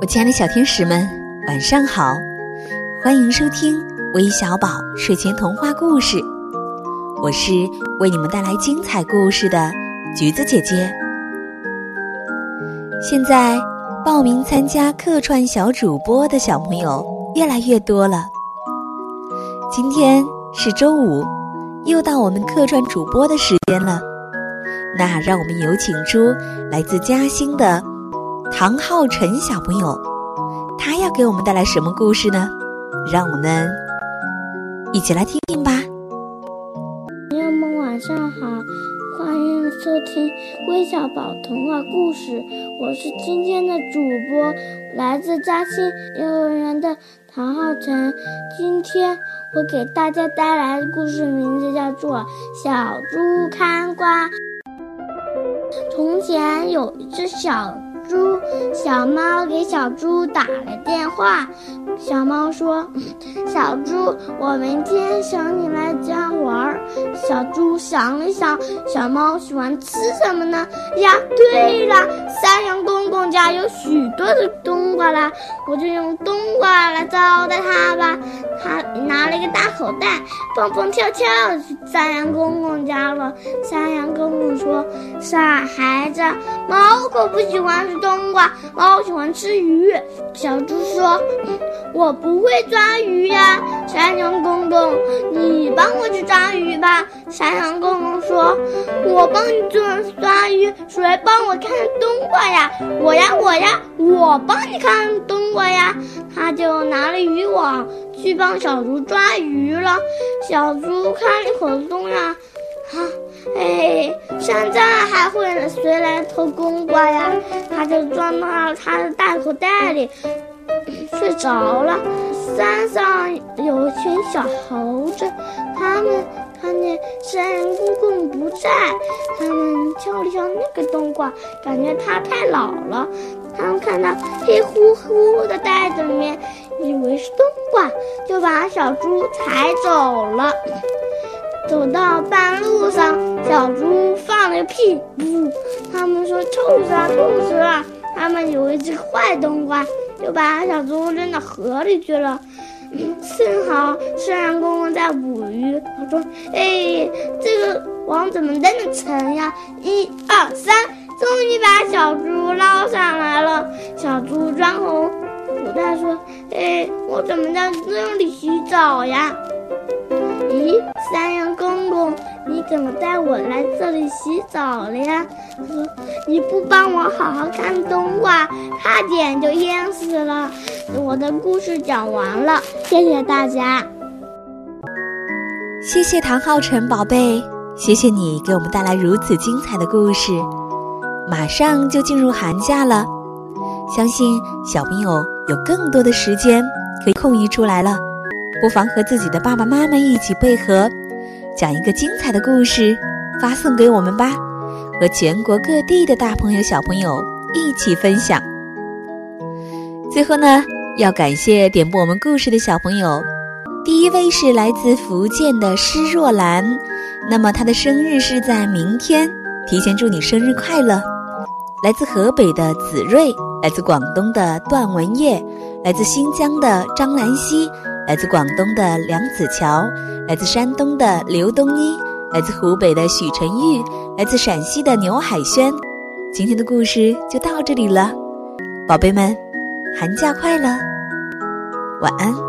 我亲爱的小天使们，晚上好！欢迎收听微小宝睡前童话故事，我是为你们带来精彩故事的橘子姐姐。现在报名参加客串小主播的小朋友越来越多了。今天是周五，又到我们客串主播的时间了。那让我们有请出来自嘉兴的。唐浩辰小朋友，他要给我们带来什么故事呢？让我们一起来听听吧。朋友们晚上好，欢迎收听微小宝童话故事，我是今天的主播，来自嘉兴幼儿园的唐浩辰。今天我给大家带来的故事名字叫做《小猪看瓜》。从前有一只小。猪小猫给小猪打了电话，小猫说：“小猪，我明天想你来家玩。”小猪想了想，小猫喜欢吃什么呢？呀，对了，山羊公公家有许多的冬瓜啦，我就用冬瓜来招待他吧。他拿了一个大口袋，蹦蹦跳跳去山羊公公家了。山羊公公说：“傻孩子，猫可不喜欢吃。”冬瓜，猫喜欢吃鱼。小猪说：“我不会抓鱼呀。”山羊公公，你帮我去抓鱼吧。山羊公公说：“我帮你做抓鱼，谁帮我看冬瓜呀？我呀，我呀，我帮你看冬瓜呀。”他就拿了渔网去帮小猪抓鱼了。小猪看了一会儿冬呀。啊，哎，现在还会谁来偷冬瓜呀？他就钻到了他的大口袋里，睡着了。山上有一群小猴子，他们看见山羊公公不在，他们敲了敲那个冬瓜，感觉它太老了。他们看到黑乎乎的袋子里面，以为是冬瓜，就把小猪抬走了。走到半路上，小猪放了个屁，噗！他们说臭死了，臭死了！他们以为是坏冬瓜，就把小猪扔到河里去了。幸好山羊公公在捕鱼，他说：“哎，这个网怎么那么沉呀？”一二三，终于把小猪捞上来了。小猪装红不袋说：“哎，我怎么在这里洗澡呀？”咦，山羊公公，你怎么带我来这里洗澡了呀？他说：“你不帮我好好看冬瓜，差点就淹死了。”我的故事讲完了，谢谢大家。谢谢唐浩辰宝贝，谢谢你给我们带来如此精彩的故事。马上就进入寒假了，相信小朋友有更多的时间可以空余出来了。不妨和自己的爸爸妈妈一起配合，讲一个精彩的故事，发送给我们吧，和全国各地的大朋友小朋友一起分享。最后呢，要感谢点播我们故事的小朋友，第一位是来自福建的施若兰，那么她的生日是在明天，提前祝你生日快乐。来自河北的子睿，来自广东的段文业，来自新疆的张兰溪。来自广东的梁子乔，来自山东的刘东一，来自湖北的许晨玉，来自陕西的牛海轩。今天的故事就到这里了，宝贝们，寒假快乐，晚安。